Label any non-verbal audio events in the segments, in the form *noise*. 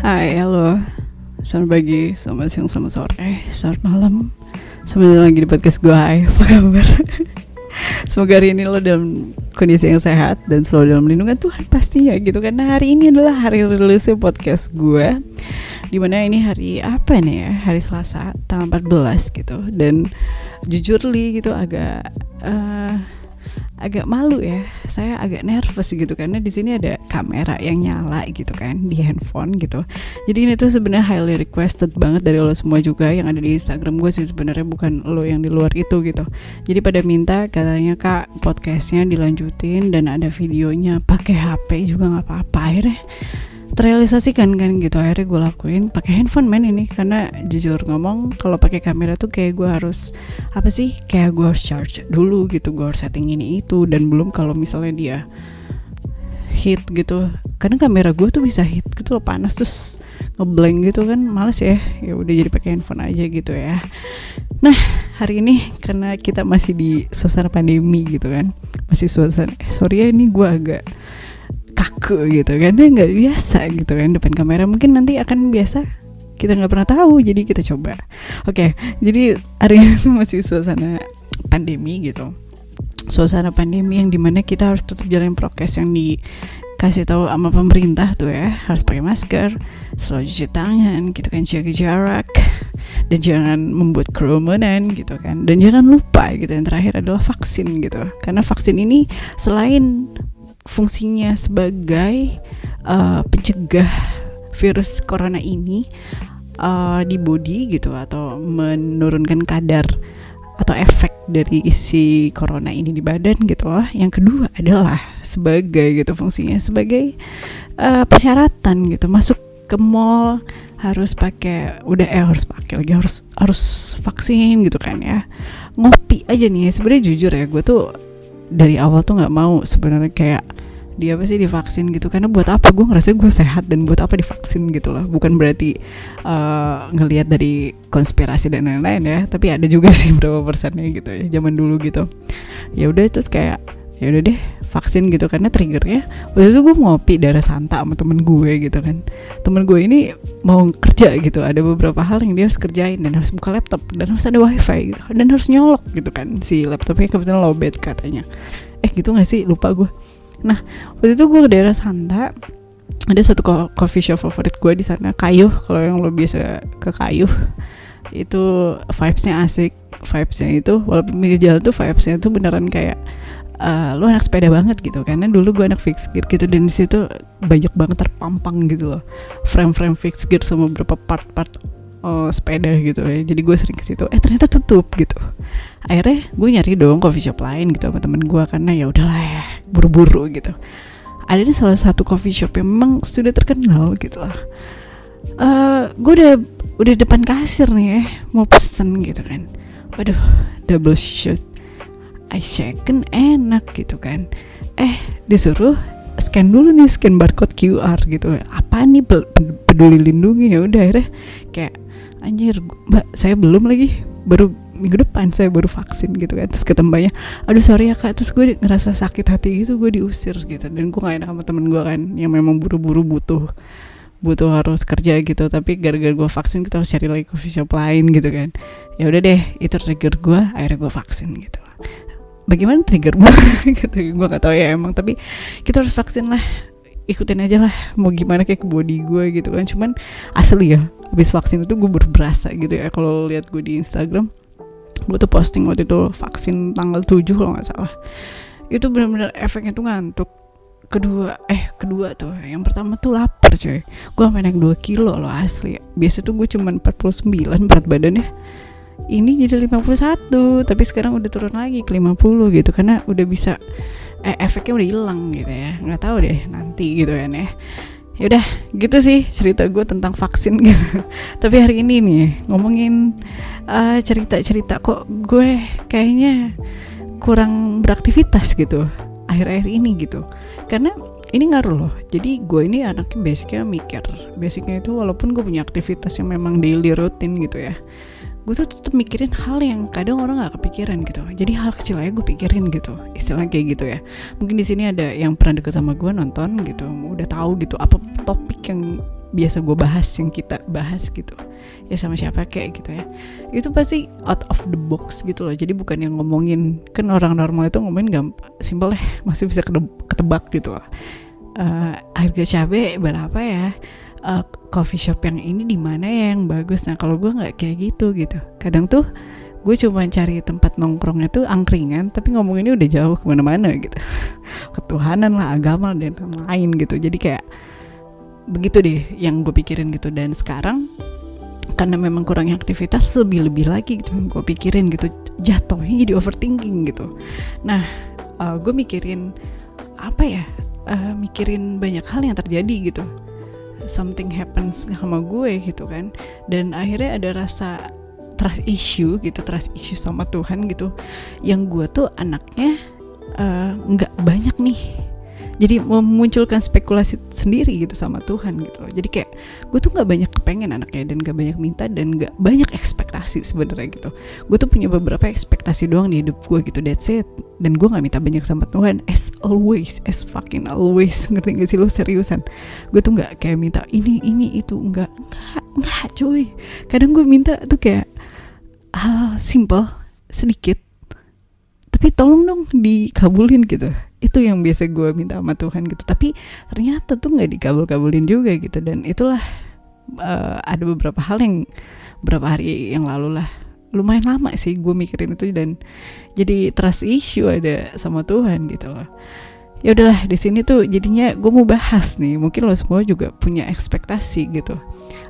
Hai, halo. Selamat pagi, selamat siang, selamat sore, selamat malam. Selamat lagi di podcast gue. Hai, apa kabar? *laughs* Semoga hari ini lo dalam kondisi yang sehat dan selalu dalam lindungan Tuhan pastinya gitu karena hari ini adalah hari rilisnya podcast gue di mana ini hari apa nih ya hari Selasa tanggal 14 gitu dan jujur li gitu agak uh, agak malu ya. Saya agak nervous gitu karena di sini ada kamera yang nyala gitu kan di handphone gitu. Jadi ini tuh sebenarnya highly requested banget dari lo semua juga yang ada di Instagram gue sih sebenarnya bukan lo yang di luar itu gitu. Jadi pada minta katanya kak podcastnya dilanjutin dan ada videonya pakai HP juga nggak apa-apa. Akhirnya terrealisasikan kan gitu. Akhirnya gue lakuin. Pakai handphone men ini. Karena jujur ngomong kalau pakai kamera tuh kayak gue harus apa sih? Kayak gue harus charge dulu gitu. Gue harus setting ini itu. Dan belum kalau misalnya dia hit gitu. Karena kamera gue tuh bisa hit gitu loh panas. Terus ngeblank gitu kan males ya. Ya udah jadi pakai handphone aja gitu ya. Nah hari ini karena kita masih di suasana pandemi gitu kan. Masih suasana eh, sorry ya ini gue agak kaku gitu kan. Dia nggak biasa gitu kan depan kamera. Mungkin nanti akan biasa kita nggak pernah tahu jadi kita coba. Oke okay, jadi hari ini *laughs* masih suasana pandemi gitu. Suasana pandemi yang di mana kita harus tetap jalan prokes yang dikasih tahu sama pemerintah tuh ya. Harus pakai masker selalu cuci tangan gitu kan jaga jarak dan jangan membuat kerumunan gitu kan. Dan jangan lupa gitu yang terakhir adalah vaksin gitu. Karena vaksin ini selain fungsinya sebagai uh, pencegah virus corona ini uh, di body gitu atau menurunkan kadar atau efek dari isi corona ini di badan gitu loh. Yang kedua adalah sebagai gitu fungsinya sebagai uh, persyaratan gitu masuk ke mall harus pakai udah eh harus pakai lagi harus harus vaksin gitu kan ya ngopi aja nih sebenarnya jujur ya gue tuh dari awal tuh nggak mau sebenarnya kayak dia apa sih divaksin? gitu. Karena buat apa? Gue ngerasa gue sehat dan buat apa divaksin gitu loh. Bukan berarti uh, ngelihat dari konspirasi dan lain-lain ya tapi ada juga *laughs* sih berapa persennya gitu ya zaman dulu gitu. Ya udah terus kayak ya udah deh vaksin gitu karena triggernya waktu itu gue ngopi darah santa sama temen gue gitu kan. Temen gue ini mau kerja gitu ada beberapa hal yang dia harus kerjain dan harus buka laptop dan harus ada wifi gitu dan harus nyolok gitu kan si laptopnya kebetulan lowbat katanya. Eh gitu gak sih? Lupa gue nah waktu itu gue ke daerah Santa ada satu coffee shop favorit gue di sana Kayuh kalau yang lo biasa ke Kayuh. Itu vibesnya asik vibesnya itu walaupun pinggir jalan tuh vibesnya tuh beneran kayak uh, lo anak sepeda banget gitu. Karena dulu gue anak fixed gear gitu dan di situ banyak banget terpampang gitu loh. Frame-frame fixed gear sama beberapa part-part uh, sepeda gitu ya. Jadi gue sering ke situ eh ternyata tutup gitu. Akhirnya gue nyari dong coffee shop lain gitu sama temen gue karena ya udahlah ya buru-buru gitu. Ada di salah satu coffee shop yang memang sudah terkenal gitu lah uh, gue udah udah depan kasir nih ya mau pesen gitu kan. Waduh double shot I second enak gitu kan. Eh disuruh scan dulu nih scan barcode QR gitu. Apa nih peduli lindungi? Ya udah akhirnya kayak anjir mbak saya belum lagi. Baru minggu depan saya baru vaksin gitu kan. Terus ketembaknya aduh sorry ya kak. Terus gue ngerasa sakit hati gitu gue diusir gitu. Dan gue gak enak sama temen gue kan yang memang buru-buru butuh butuh harus kerja gitu. Tapi gara-gara gue vaksin kita harus cari lagi coffee shop lain gitu kan. Ya udah deh itu trigger gue akhirnya gue vaksin gitu bagaimana trigger *laughs* gue gitu. Gue gak tahu ya emang tapi kita harus vaksin lah. Ikutin aja lah mau gimana kayak ke body gue gitu kan. Cuman asli ya habis vaksin itu gue berberasa gitu ya. Kalau lihat gue di Instagram gue tuh posting waktu itu vaksin tanggal 7 kalau nggak salah. Itu benar-benar efeknya tuh ngantuk. Kedua eh kedua tuh. Yang pertama tuh lapar coy gue sampai naik 2 kilo loh asli. Biasa tuh gue cuman 49 berat badannya ini jadi 51 tapi sekarang udah turun lagi ke 50 gitu karena udah bisa eh, efeknya udah hilang gitu ya. Nggak tahu deh nanti gitu kan ya. Yaudah gitu sih cerita gue tentang vaksin *laughs* gitu. Tapi hari ini nih ngomongin uh, cerita-cerita kok gue kayaknya kurang beraktivitas gitu akhir-akhir ini gitu. Karena ini ngaruh loh. Jadi gue ini anaknya basicnya mikir. Basicnya itu walaupun gue punya aktivitas yang memang daily rutin gitu ya gue tuh tetap mikirin hal yang kadang orang nggak kepikiran gitu. Jadi hal kecil aja gue pikirin gitu istilah kayak gitu ya. Mungkin di sini ada yang pernah deket sama gue nonton gitu udah tahu gitu apa topik yang biasa gue bahas yang kita bahas gitu. Ya sama siapa kayak gitu ya. Itu pasti out of the box gitu loh. Jadi bukan yang ngomongin kan orang normal itu ngomongin gampang simpel ya masih bisa ketebak gitu loh. Uh, harga cabai berapa ya uh, coffee shop yang ini di mana ya yang bagus. Nah kalau gue nggak kayak gitu gitu. Kadang tuh gue cuma cari tempat nongkrongnya tuh angkringan tapi ngomonginnya udah jauh ke mana-mana gitu. *laughs* Ketuhanan lah agama dan lain gitu. Jadi kayak begitu deh yang gue pikirin gitu. Dan sekarang karena memang kurangnya aktivitas lebih lebih lagi gitu gue pikirin gitu. Jatuhnya jadi overthinking gitu. Nah uh, gue mikirin apa ya? Uh, mikirin banyak hal yang terjadi gitu something happens sama gue gitu kan. Dan akhirnya ada rasa trust issue gitu trust issue sama Tuhan gitu. Yang gue tuh anaknya eh, nggak uh, banyak nih. Jadi memunculkan spekulasi sendiri gitu sama Tuhan gitu loh. Jadi kayak gue tuh nggak banyak kepengen anaknya dan gak banyak minta dan gak banyak ekspektasi sebenarnya gitu. Gue tuh punya beberapa ekspektasi doang di hidup gue gitu. That's it. Dan gue nggak minta banyak sama Tuhan. As always, as fucking always. *laughs* Ngerti gak sih lo seriusan? Gue tuh nggak kayak minta ini ini itu nggak nggak nggak cuy. Kadang gue minta tuh kayak hal simple sedikit tapi tolong dong dikabulin gitu itu yang biasa gue minta sama Tuhan gitu tapi ternyata tuh nggak dikabul-kabulin juga gitu dan itulah uh, ada beberapa hal yang beberapa hari yang lalu lah. Lumayan lama sih gue mikirin itu dan jadi trust issue ada sama Tuhan gitu loh. Ya udahlah di sini tuh jadinya gue mau bahas nih mungkin lo semua juga punya ekspektasi gitu.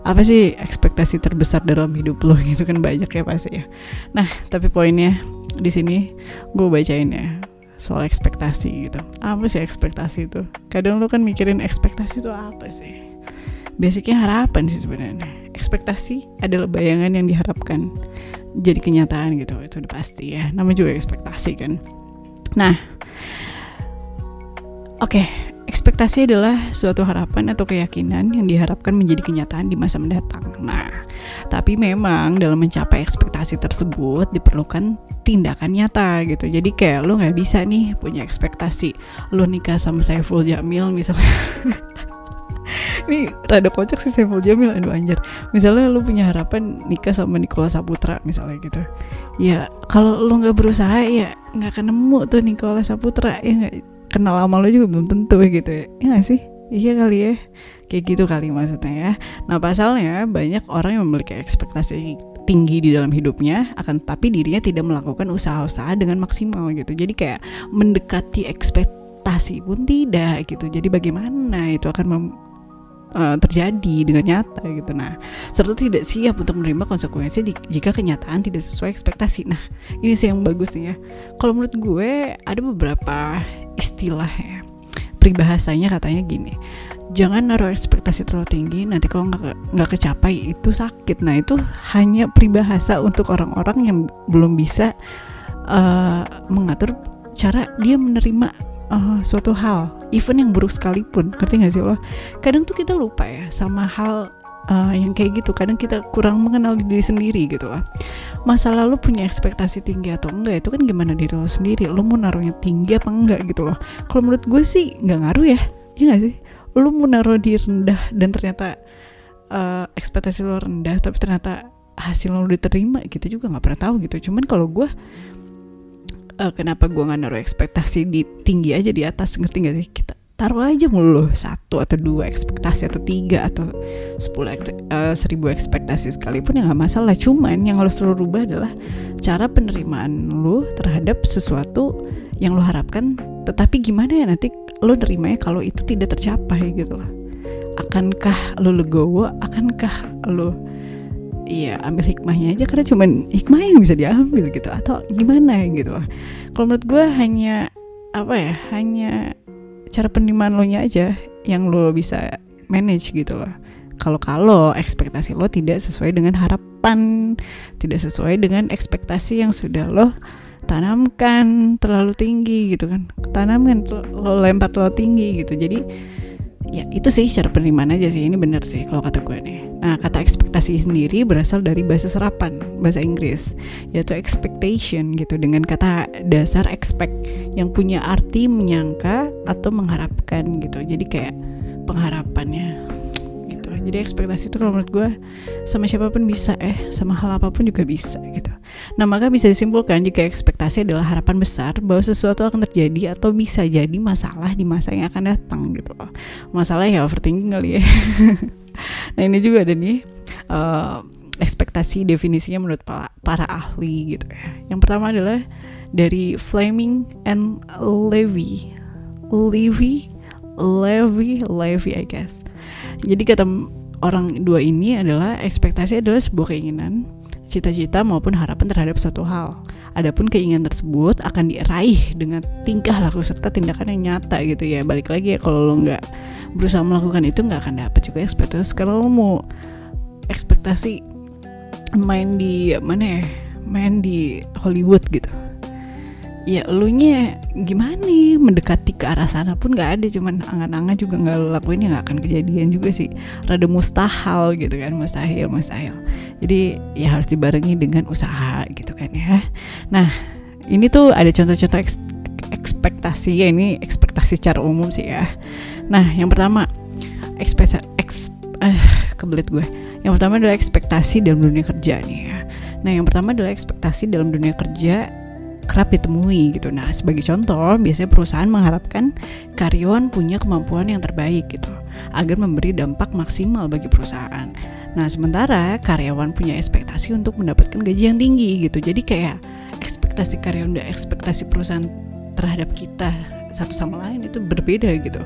Apa sih ekspektasi terbesar dalam hidup lo *laughs* gitu kan banyak ya pasti ya. Nah tapi poinnya di sini gue bacain ya soal ekspektasi gitu. Apa sih ekspektasi itu? Kadang lo kan mikirin ekspektasi itu apa sih basicnya harapan sih sebenarnya ekspektasi adalah bayangan yang diharapkan jadi kenyataan gitu itu udah pasti ya namanya juga ekspektasi kan nah oke okay, Ekspektasi adalah suatu harapan atau keyakinan yang diharapkan menjadi kenyataan di masa mendatang. Nah, tapi memang dalam mencapai ekspektasi tersebut diperlukan tindakan nyata gitu. Jadi kayak lo nggak bisa nih punya ekspektasi lo nikah sama Saiful Jamil misalnya. *laughs* ini rada kocak sih Saiful Jamil aduh anjir. Misalnya lo punya harapan nikah sama Nikola Saputra misalnya gitu. Ya kalau lo nggak berusaha ya nggak akan nemu tuh Nikola Saputra ya nggak? Kenal lama lo juga belum tentu gitu ya. Ya gak sih? Iya kali ya. Kayak gitu kali maksudnya ya. Nah pasalnya banyak orang yang memiliki ekspektasi tinggi di dalam hidupnya akan tapi dirinya tidak melakukan usaha-usaha dengan maksimal gitu. Jadi kayak mendekati ekspektasi pun tidak gitu. Jadi bagaimana itu akan uh, terjadi dengan nyata gitu. Nah, serta tidak siap untuk menerima konsekuensi jika kenyataan tidak sesuai ekspektasi. Nah, ini sih yang bagus nih ya. Kalau menurut gue ada beberapa istilah ya. Peribahasanya katanya gini. Jangan naruh ekspektasi terlalu tinggi, nanti kalau nggak nggak kecapai itu sakit. Nah itu hanya peribahasa untuk orang-orang yang belum bisa uh, mengatur cara dia menerima uh, suatu hal even yang buruk sekalipun ngerti gak sih lo? Kadang tuh kita lupa ya sama hal uh, yang kayak gitu. Kadang kita kurang mengenal diri sendiri gitu loh. Masa lalu punya ekspektasi tinggi atau enggak itu kan gimana diri lo sendiri? Lo mau naruhnya tinggi apa enggak gitu loh. Kalau menurut gue sih nggak ngaruh ya. Iya gak sih? Lo mau naruh di rendah dan ternyata uh, ekspektasi lo rendah tapi ternyata hasil lo diterima kita juga nggak pernah tahu gitu. Cuman kalau gue uh, kenapa gue nggak naruh ekspektasi di tinggi aja di atas? Ngerti gak sih? Kita taruh aja mulu satu atau dua ekspektasi atau tiga atau sepuluh uh, seribu ekspektasi sekalipun ya nggak masalah. Cuman yang harus lo rubah adalah cara penerimaan lo terhadap sesuatu yang lo harapkan. Tetapi gimana ya nanti lo nerimanya kalau itu tidak tercapai gitu loh. Akankah lo legowo? Akankah lo iya ambil hikmahnya aja karena cuman hikmah yang bisa diambil gitu atau gimana gitu loh kalau menurut gue hanya apa ya hanya cara penerimaan lo nya aja yang lo bisa manage gitu loh. Kalau kalau ekspektasi lo tidak sesuai dengan harapan tidak sesuai dengan ekspektasi yang sudah lo tanamkan terlalu tinggi gitu kan. Tanamkan lo lempar terlalu tinggi gitu. Jadi ya itu sih cara penerimaan aja sih. Ini bener sih kalau kata gue nih. Nah kata ekspektasi sendiri berasal dari bahasa serapan bahasa Inggris yaitu expectation gitu dengan kata dasar expect yang punya arti menyangka atau mengharapkan gitu. Jadi kayak pengharapannya jadi ekspektasi itu kalau menurut gue sama siapa pun bisa eh sama hal apa pun juga bisa gitu nah maka bisa disimpulkan jika ekspektasi adalah harapan besar bahwa sesuatu akan terjadi atau bisa jadi masalah di masa yang akan datang gitu loh masalah ya overthinking kali ya *laughs* nah ini juga ada nih uh, ekspektasi definisinya menurut para, para ahli gitu ya. Yang pertama adalah dari Fleming and Levy. Levy, Levy, Levy I guess. Jadi kata orang dua ini adalah ekspektasi adalah sebuah keinginan, cita-cita maupun harapan terhadap suatu hal. Adapun keinginan tersebut akan diraih dengan tingkah laku serta tindakan yang nyata gitu ya. Balik lagi ya kalau lo nggak berusaha melakukan itu nggak akan dapat juga ekspektasi. Kalau lo mau ekspektasi main di mana ya main di Hollywood gitu ya lu nya gimana? Nih mendekati ke arah sana pun nggak ada cuman angan-angan juga nggak lakuin ya nggak akan kejadian juga sih. Rada mustahil gitu kan mustahil mustahil. Jadi ya harus dibarengi dengan usaha gitu kan ya. Nah ini tuh ada contoh-contoh eks ekspektasi ya ini ekspektasi secara umum sih ya. Nah yang pertama ekspektasi eks, eh kebelit gue. Yang pertama adalah ekspektasi dalam dunia kerja nih ya. Nah, yang pertama adalah ekspektasi dalam dunia kerja kerap ditemui gitu. Nah, sebagai contoh, biasanya perusahaan mengharapkan karyawan punya kemampuan yang terbaik gitu agar memberi dampak maksimal bagi perusahaan. Nah, sementara karyawan punya ekspektasi untuk mendapatkan gaji yang tinggi gitu. Jadi kayak ekspektasi karyawan dan ekspektasi perusahaan terhadap kita satu sama lain itu berbeda gitu.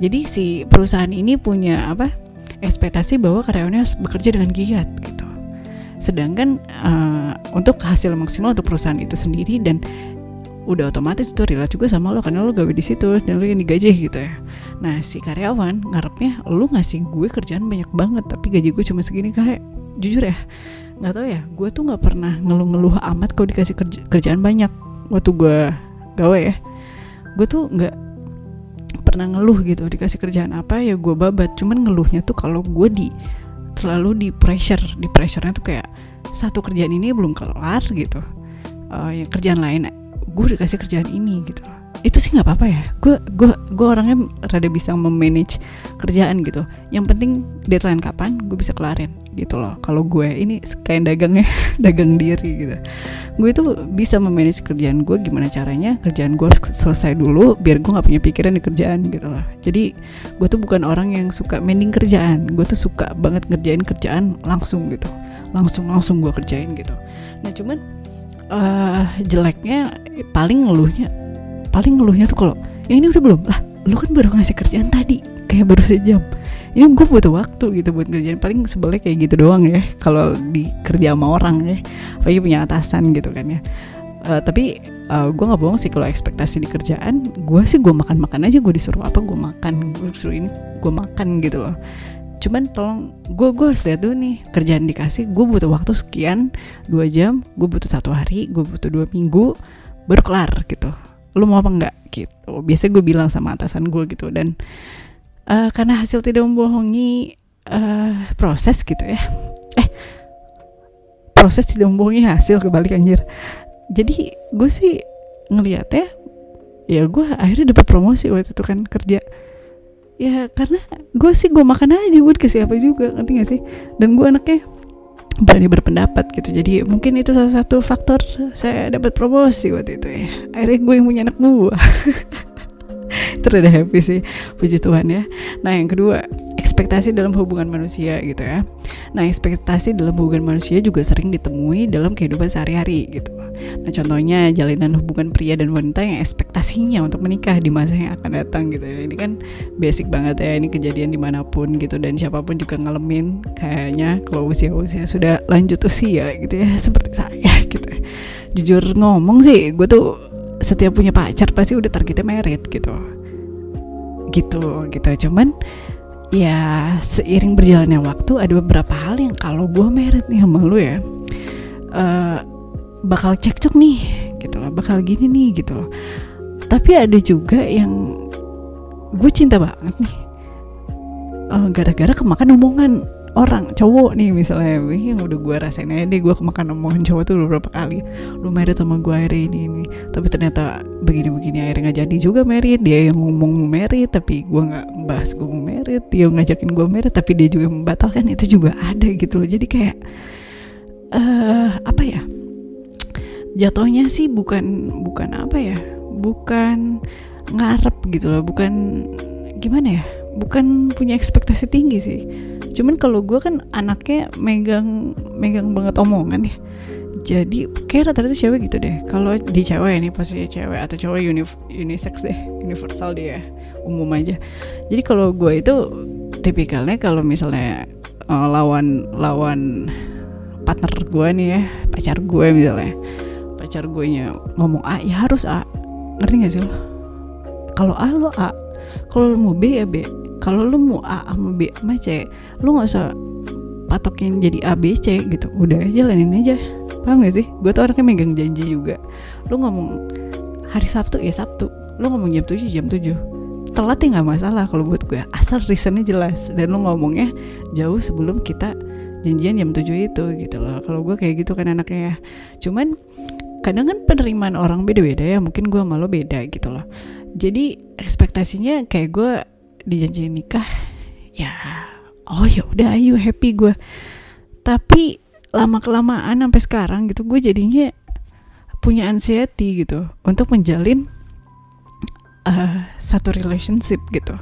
Jadi si perusahaan ini punya apa? ekspektasi bahwa karyawannya bekerja dengan giat gitu. Sedangkan uh, untuk hasil maksimal untuk perusahaan itu sendiri dan udah otomatis itu relate juga sama lo karena lo gawe di situ dan lo yang digaji gitu ya. Nah si karyawan ngarepnya lo ngasih gue kerjaan banyak banget tapi gaji gue cuma segini. Kayak jujur ya nggak tau ya gue tuh nggak pernah ngeluh-ngeluh amat kalau dikasih kerja kerjaan banyak waktu gue gawe ya. Gue tuh nggak pernah ngeluh gitu dikasih kerjaan apa ya gue babat. Cuman ngeluhnya tuh kalau gue di terlalu di pressure. Di pressurenya tuh kayak satu kerjaan ini belum kelar gitu. Uh, ya kerjaan lain gue dikasih kerjaan ini gitu itu sih nggak apa-apa ya. Gue gue gue orangnya rada bisa memanage kerjaan gitu. Yang penting deadline kapan gue bisa kelarin gitu loh. Kalau gue ini kayak dagangnya *laughs* dagang diri gitu. Gue itu bisa memanage kerjaan gue gimana caranya kerjaan gue selesai dulu biar gue nggak punya pikiran di kerjaan gitu loh. Jadi gue tuh bukan orang yang suka mending kerjaan. Gue tuh suka banget ngerjain kerjaan langsung gitu. Langsung langsung gue kerjain gitu. Nah cuman uh, jeleknya paling ngeluhnya paling ngeluhnya tuh kalau yang ini udah belum? Lah lu kan baru ngasih kerjaan tadi kayak baru sejam. Ini gue butuh waktu gitu buat ngerjain. Paling sebelnya kayak gitu doang ya kalau di kerja sama orang ya. Apalagi punya atasan gitu kan ya. Uh, tapi uh, gue nggak bohong sih kalau ekspektasi di kerjaan gue sih gue makan makan aja gue disuruh apa gue makan gue disuruh ini gue makan gitu loh. Cuman tolong gue gue harus lihat dulu nih kerjaan dikasih gue butuh waktu sekian dua jam gue butuh satu hari gue butuh dua minggu baru kelar gitu lu mau apa enggak? Gitu. Biasanya gue bilang sama atasan gue gitu dan uh, karena hasil tidak membohongi uh, proses gitu ya. Eh proses tidak membohongi hasil kebalik anjir. Jadi gue sih ngeliatnya ya gue akhirnya dapat promosi waktu itu kan kerja. Ya karena gue sih gue makan aja gue dikasih apa juga ngerti gak sih? Dan gue anaknya berani berpendapat gitu. Jadi mungkin itu salah satu faktor saya dapat promosi waktu itu ya. Akhirnya gue yang punya anak buah. *laughs* Terada happy sih puji Tuhan ya. Nah yang kedua ekspektasi dalam hubungan manusia gitu ya. Nah ekspektasi dalam hubungan manusia juga sering ditemui dalam kehidupan sehari-hari gitu. Nah contohnya jalinan hubungan pria dan wanita yang ekspektasinya untuk menikah di masa yang akan datang gitu ya. Ini kan basic banget ya ini kejadian di mana pun gitu dan siapa pun juga ngalamin kayaknya kalau usia-usia sudah lanjut usia gitu ya seperti saya *laughs* gitu. Jujur ngomong sih gue tuh setiap punya pacar pasti udah targetnya merit gitu. Gitu gitu. Cuman ya seiring berjalannya waktu ada beberapa hal yang kalau gue merit nih sama lu ya uh, bakal cekcok nih gitu loh bakal gini nih gitu loh. Tapi ada juga yang gue cinta banget nih gara gara uh, -gara kemakan omongan orang cowok nih misalnya. Yang udah gue rasain aja deh gue kemakan omongan cowok tuh beberapa kali. Lu merit sama gue akhirnya ini ini. Tapi ternyata begini-begini akhirnya nggak jadi juga merit dia yang ngomong mau merit tapi gue nggak bahas gue mau merit dia ngajakin gue merit tapi dia juga membatalkan. Itu juga ada gitu loh. Jadi kayak uh, apa ya? Jatuhnya sih bukan bukan apa ya? Bukan ngarep gitu loh. Bukan gimana ya? Bukan punya ekspektasi tinggi sih cuman kalau gue kan anaknya megang megang banget omongan ya. Jadi kayak rata-rata cewek gitu deh. Kalau di cewek ini posisi cewek atau cowok uni unisex deh universal dia umum aja. Jadi kalau gue itu tipikalnya kalau misalnya uh, lawan lawan partner gue nih ya pacar gue misalnya. Pacar gue nya ngomong A ya harus A. Ngerti gak sih lo? Kalau A lo A. Kalau mau B ya B kalau lu mau A sama B sama C lu nggak usah patokin jadi A B C gitu. Udah aja jalanin aja. Paham gak sih? Gue tuh orangnya megang janji juga. Lu ngomong hari Sabtu ya Sabtu. Lu ngomong jam 7 jam 7 telat ya nggak masalah kalau buat gue asal reasonnya jelas. Dan lu ngomongnya jauh sebelum kita janjian jam 7 itu gitu loh. Kalau gue kayak gitu kan anaknya ya. Cuman kadang kan penerimaan orang beda-beda ya. Mungkin gue malu beda gitu loh. Jadi ekspektasinya kayak gue dijanjiin nikah ya oh ya udah ayo happy gue tapi lama kelamaan sampai sekarang gitu gue jadinya punya anxiety gitu untuk menjalin uh, satu relationship gitu.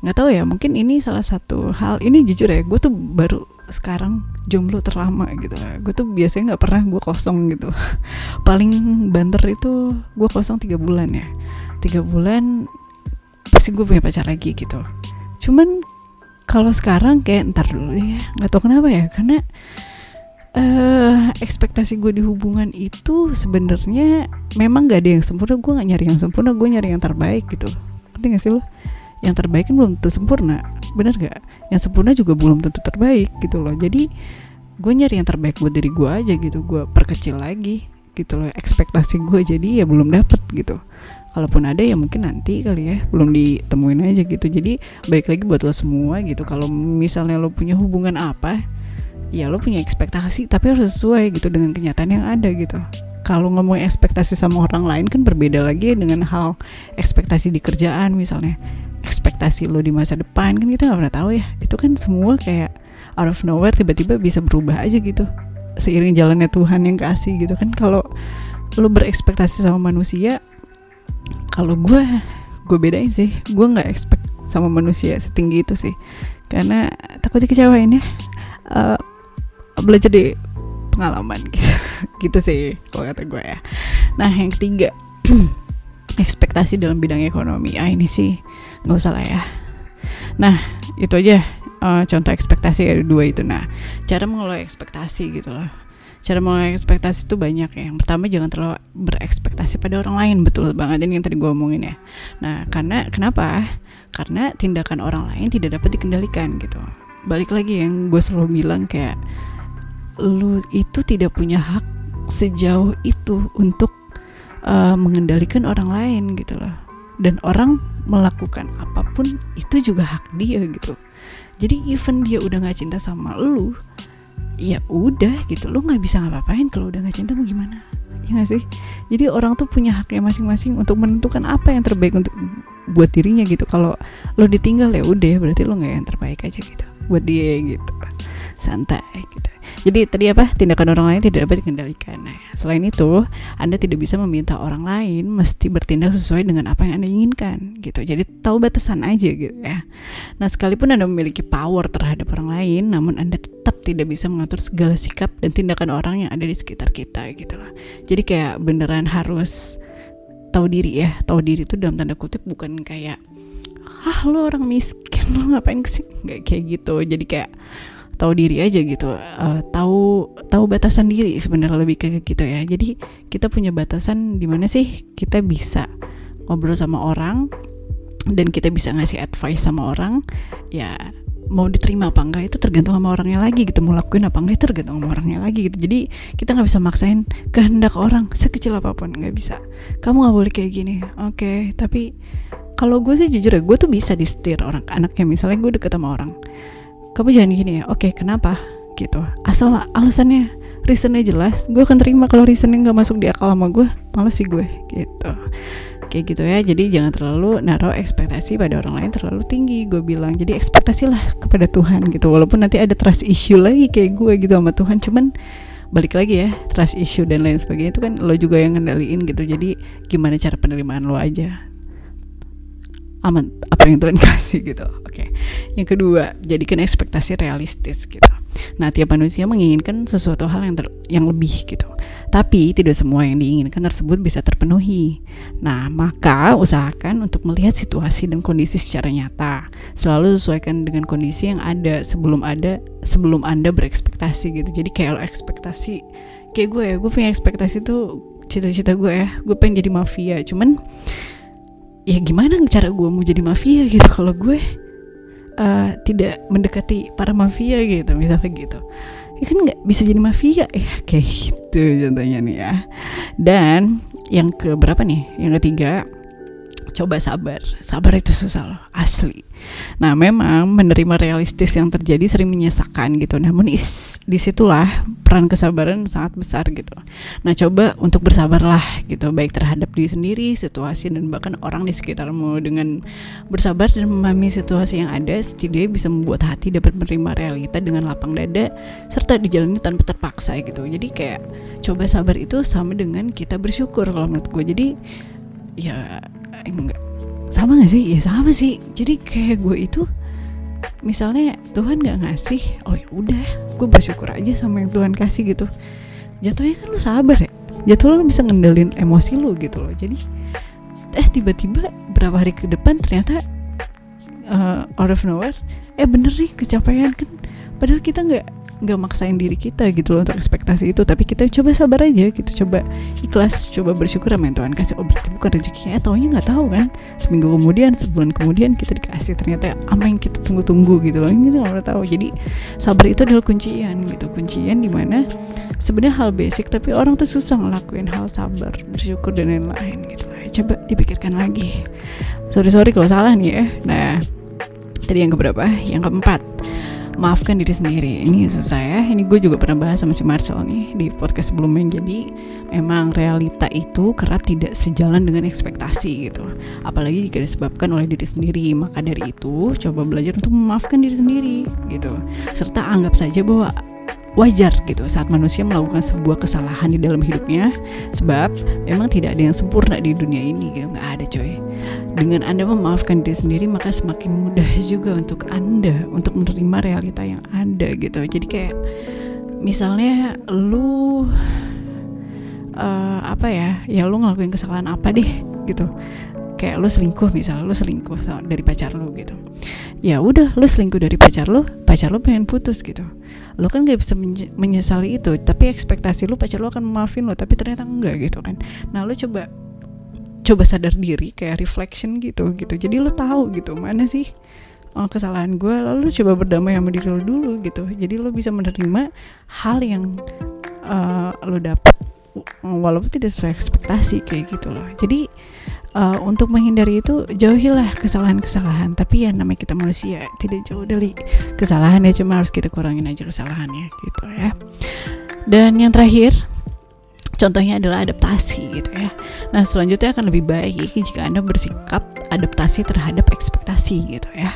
Nggak tahu ya mungkin ini salah satu hal ini jujur ya gue tuh baru sekarang jomblo terlama gitu lah. Gue tuh biasanya nggak pernah gue kosong gitu. *laughs* Paling banter itu gue kosong tiga bulan ya. Tiga bulan pasti gue punya pacar lagi gitu. Cuman kalau sekarang kayak ntar dulu ya nggak tau kenapa ya karena uh, ekspektasi gue di hubungan itu sebenarnya memang gak ada yang sempurna gue nggak nyari yang sempurna gue nyari yang terbaik gitu. Ngerti gak sih lo? Yang terbaik kan belum tentu sempurna bener gak yang sempurna juga belum tentu terbaik gitu loh. Jadi gue nyari yang terbaik buat diri gue aja gitu. Gue perkecil lagi gitu loh ekspektasi gue jadi ya belum dapet gitu kalaupun ada ya mungkin nanti kali ya. Belum ditemuin aja gitu. Jadi baik lagi buat lo semua gitu. Kalau misalnya lo punya hubungan apa ya lo punya ekspektasi tapi harus sesuai gitu dengan kenyataan yang ada gitu. Kalau ngomong ekspektasi sama orang lain kan berbeda lagi dengan hal ekspektasi di kerjaan misalnya. Ekspektasi lo di masa depan kan kita nggak pernah tahu ya. Itu kan semua kayak out of nowhere tiba-tiba bisa berubah aja gitu. Seiring jalannya Tuhan yang kasih gitu kan. Kalau lo berekspektasi sama manusia kalau gue gue bedain sih. Gue nggak expect sama manusia setinggi itu sih. Karena takutnya kecewain ya. Uh, belajar di pengalaman gitu. *laughs* Gitu sih kalau kata gue ya. Nah yang ketiga *clears throat* ekspektasi dalam bidang ekonomi. Ah ini sih nggak usah lah ya. Nah itu aja. Uh, contoh ekspektasi ada dua itu. Nah cara mengelola ekspektasi gitu loh cara mulai ekspektasi itu banyak ya. Yang pertama jangan terlalu berekspektasi pada orang lain, betul banget ini yang tadi gue omongin ya. Nah, karena kenapa? Karena tindakan orang lain tidak dapat dikendalikan gitu. Balik lagi yang gue selalu bilang kayak lu itu tidak punya hak sejauh itu untuk uh, mengendalikan orang lain gitu loh. Dan orang melakukan apa pun itu juga hak dia gitu. Jadi even dia udah gak cinta sama lu, ya udah gitu lo nggak bisa ngapa-ngapain kalau udah nggak cinta mau gimana? Ya gak sih? Jadi orang tuh punya haknya masing-masing untuk menentukan apa yang terbaik untuk buat dirinya gitu. Kalau lo ditinggal ya udah berarti lo nggak yang terbaik aja gitu buat dia gitu santai gitu. Jadi tadi apa? Tindakan orang lain tidak dapat dikendalikan. Nah selain itu anda tidak bisa meminta orang lain mesti bertindak sesuai dengan apa yang anda inginkan gitu. Jadi tahu batasan aja gitu ya. Nah sekalipun anda memiliki power terhadap orang lain namun anda tetap tidak bisa mengatur segala sikap dan tindakan orang yang ada di sekitar kita gitu lah. Jadi kayak beneran harus tahu diri ya. Tahu diri itu dalam tanda kutip bukan kayak ah lo orang miskin lo ngapain ke sini? Nggak kayak gitu. Jadi kayak tahu diri aja gitu uh, tahu tahu batasan diri sebenarnya lebih kayak gitu ya. Jadi kita punya batasan di mana sih kita bisa ngobrol sama orang dan kita bisa ngasih advice sama orang ya mau diterima apa enggak itu tergantung sama orangnya lagi gitu mau lakuin apa enggak itu tergantung sama orangnya lagi gitu. Jadi kita nggak bisa maksain kehendak orang sekecil apa pun nggak bisa. Kamu nggak boleh kayak gini oke. Okay, tapi kalau gue sih jujur ya gue tuh bisa disetir orang anaknya. Misalnya gue deket sama orang kamu jangan gini ya. Oke kenapa? Gitu. Asal alasannya reasonnya jelas gue akan terima kalau reasonnya nggak masuk di akal sama gue males sih gue. Gitu. Kayak gitu ya. Jadi jangan terlalu naruh ekspektasi pada orang lain terlalu tinggi gue bilang. Jadi ekspektasilah kepada Tuhan gitu. Walaupun nanti ada trust issue lagi kayak gue gitu sama Tuhan cuman balik lagi ya trust issue dan lain sebagainya itu kan lo juga yang ngendaliin gitu. Jadi gimana cara penerimaan lo aja aman apa yang Tuhan *laughs* kasih gitu. Oke. Yang kedua jadikan ekspektasi realistis gitu. Nah tiap manusia menginginkan sesuatu hal yang ter yang lebih gitu. Tapi tidak semua yang diinginkan tersebut bisa terpenuhi. Nah maka usahakan untuk melihat situasi dan kondisi secara nyata. Selalu sesuaikan dengan kondisi yang ada sebelum ada sebelum anda berekspektasi gitu. Jadi kayak ekspektasi kayak gue ya gue punya ekspektasi tuh cita-cita gue ya. Gue pengen jadi mafia. Cuman ya gimana cara gue mau jadi mafia gitu kalau gue uh, tidak mendekati para mafia gitu misalnya gitu. Ya kan nggak bisa jadi mafia? Ya kayak gitu contohnya nih ya. Dan yang ke berapa nih? Yang ketiga coba sabar. Sabar itu susah loh asli. Nah memang menerima realistis yang terjadi sering menyesakan gitu. Namun is di situlah peran kesabaran sangat besar gitu. Nah coba untuk bersabarlah gitu baik terhadap diri sendiri situasi dan bahkan orang di sekitarmu. Dengan bersabar dan memahami situasi yang ada setidaknya bisa membuat hati dapat menerima realita dengan lapang dada serta dijalani tanpa terpaksa gitu. Jadi kayak coba sabar itu sama dengan kita bersyukur kalau menurut gue jadi ya enggak sama gak sih? Ya sama sih. Jadi kayak gue itu misalnya Tuhan nggak ngasih oh ya udah gue bersyukur aja sama yang Tuhan kasih gitu. Jatuhnya kan lu sabar ya. Jatuh lu bisa ngendalin emosi lu gitu loh. Jadi eh tiba-tiba berapa hari ke depan ternyata uh, out of nowhere eh bener nih kecapean kan. Padahal kita nggak nggak maksain diri kita gitu loh untuk ekspektasi itu. Tapi kita coba sabar aja gitu coba ikhlas coba bersyukur sama yang Tuhan kasih. Oh berarti bukan rezekinya eh taunya nggak tahu kan. Seminggu kemudian sebulan kemudian kita dikasih ternyata apa yang kita tunggu-tunggu gitu loh. Ini nggak tahu. Jadi sabar itu adalah kuncian gitu. Kuncian di mana sebenarnya hal basic tapi orang tuh susah ngelakuin hal sabar bersyukur dan lain-lain gitu loh. Coba dipikirkan lagi. Sorry sorry kalau salah nih ya. Nah tadi yang keberapa? Yang keempat maafkan diri sendiri. Ini susah ya. Ini gue juga pernah bahas sama si Marcel nih di podcast sebelumnya. Jadi memang realita itu kerap tidak sejalan dengan ekspektasi gitu. Apalagi jika disebabkan oleh diri sendiri. Maka dari itu coba belajar untuk memaafkan diri sendiri gitu. Serta anggap saja bahwa wajar gitu saat manusia melakukan sebuah kesalahan di dalam hidupnya. Sebab memang tidak ada yang sempurna di dunia ini gitu. Nggak ada coy dengan anda memaafkan diri sendiri maka semakin mudah juga untuk anda untuk menerima realita yang ada gitu. Jadi kayak misalnya lu uh, apa ya ya lu ngelakuin kesalahan apa deh gitu. Kayak lu selingkuh misalnya lu selingkuh dari pacar lu gitu. Ya udah lu selingkuh dari pacar lu pacar lu pengen putus gitu. Lu kan gak bisa menyesali itu tapi ekspektasi lu pacar lu akan maafin lu tapi ternyata enggak gitu kan. Nah lu coba coba sadar diri kayak reflection gitu gitu. Jadi lu tahu gitu mana sih oh, kesalahan gue lalu lu coba berdamai sama diri lu dulu gitu. Jadi lu bisa menerima hal yang uh, lu dapat walaupun tidak sesuai ekspektasi kayak gitu loh. Jadi uh, untuk menghindari itu jauhilah kesalahan-kesalahan. Tapi ya namanya kita manusia tidak jauh dari kesalahan. Ya cuma harus kita kurangin aja kesalahannya gitu ya. Dan yang terakhir contohnya adalah adaptasi gitu ya nah selanjutnya akan lebih baik jika anda bersikap adaptasi terhadap ekspektasi gitu ya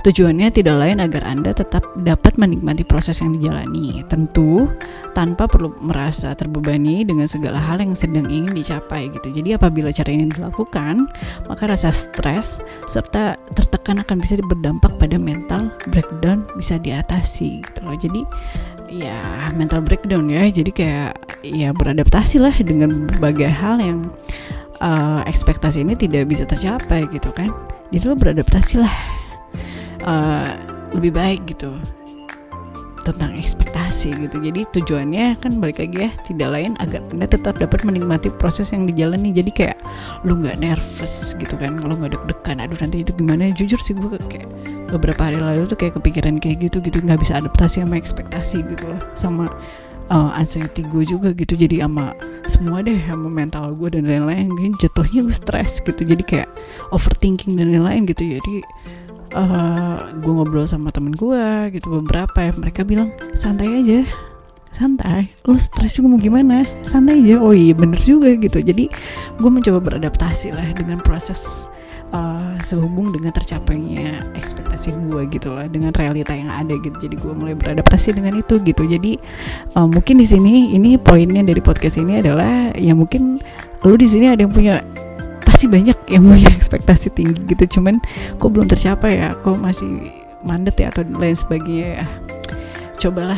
Tujuannya tidak lain agar Anda tetap dapat menikmati proses yang dijalani, tentu tanpa perlu merasa terbebani dengan segala hal yang sedang ingin dicapai gitu. Jadi apabila cara ini dilakukan, maka rasa stres serta tertekan akan bisa berdampak pada mental breakdown bisa diatasi gitu loh. Jadi ya mental breakdown ya. Jadi kayak ya beradaptasi lah dengan berbagai hal yang uh, ekspektasi ini tidak bisa tercapai gitu kan. Jadi lo beradaptasi lah uh, lebih baik gitu tentang ekspektasi gitu. Jadi tujuannya kan balik lagi ya tidak lain agar anda tetap dapat menikmati proses yang dijalani. Jadi kayak lu nggak nervous gitu kan kalau nggak deg-degan aduh nanti itu gimana? Jujur sih gue kayak beberapa hari lalu tuh kayak kepikiran kayak gitu gitu. Nggak bisa adaptasi sama ekspektasi gitu loh sama uh, anxiety gue juga gitu. Jadi sama semua deh sama mental gue dan lain-lain. Jatuhnya gue stres gitu. Jadi kayak overthinking dan lain-lain gitu. Jadi uh, gue ngobrol sama temen gue gitu beberapa ya mereka bilang santai aja. Santai? Lu stres juga mau gimana? Santai aja. Oh iya bener juga gitu. Jadi gue mencoba beradaptasi lah dengan proses uh, sehubung dengan tercapainya ekspektasi gue gitu lah dengan realita yang ada gitu. Jadi gue mulai beradaptasi dengan itu gitu. Jadi uh, mungkin di sini ini poinnya dari podcast ini adalah ya mungkin lu di sini ada yang punya pasti banyak yang punya *laughs* ekspektasi tinggi gitu cuman kok belum tercapai ya kok masih mandet ya atau lain sebagainya ya. Cobalah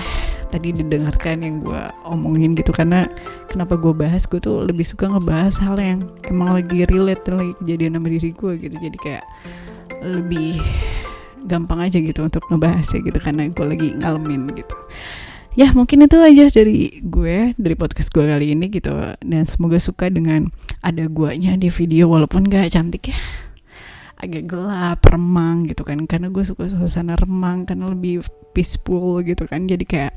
tadi didengarkan yang gue omongin gitu karena kenapa gue bahas gue tuh lebih suka ngebahas hal yang emang lagi relate lagi kejadian sama diri gue gitu. Jadi kayak lebih gampang aja gitu untuk ngebahasnya gitu karena gue lagi ngalamin gitu ya mungkin itu aja dari gue dari podcast gue kali ini gitu. Dan semoga suka dengan ada guanya di video walaupun gak cantik ya. Agak gelap remang gitu kan. Karena gue suka suasana remang karena lebih peaceful gitu kan. Jadi kayak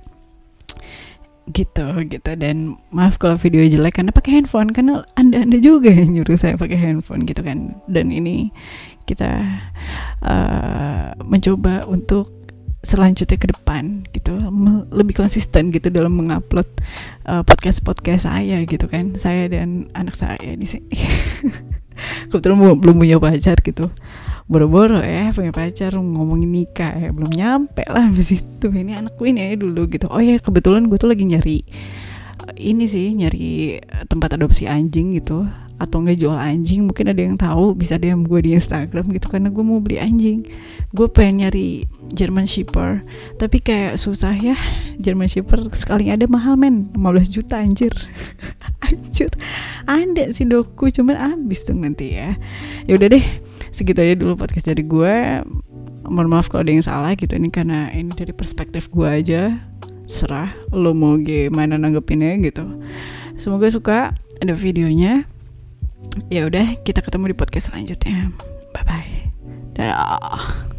gitu gitu. Dan maaf kalau video jelek karena pakai handphone. Karena anda anda juga yang nyuruh saya pakai handphone gitu kan. Dan ini kita uh, mencoba untuk selanjutnya ke depan gitu. Lebih konsisten gitu dalam mengupload uh, eh, podcast podcast saya gitu kan. Saya dan anak saya di sini. *laughs* Kebetulan belum punya pacar gitu. Boro-boro ya punya pacar ngomongin nikah ya. Belum nyampe lah di situ ini anakku ini ya dulu gitu. Oh ya kebetulan gue tuh lagi nyari ini sih nyari tempat adopsi anjing gitu atau nggak jual anjing mungkin ada yang tahu bisa DM gue di Instagram gitu karena gue mau beli anjing. Gue pengen nyari German Shepherd tapi kayak susah ya. German Shepherd sekali ada mahal men. 15 juta anjir. *laughs* Anjir. Ada sih doku cuman abis tuh nanti ya. Ya udah deh segitu aja dulu podcast dari gue. Mohon maaf kalau ada yang salah gitu ini karena ini dari perspektif gue aja. Serah lo mau gimana nanggepinnya gitu. Semoga suka ada videonya ya udah kita ketemu di podcast selanjutnya. Bye bye dadah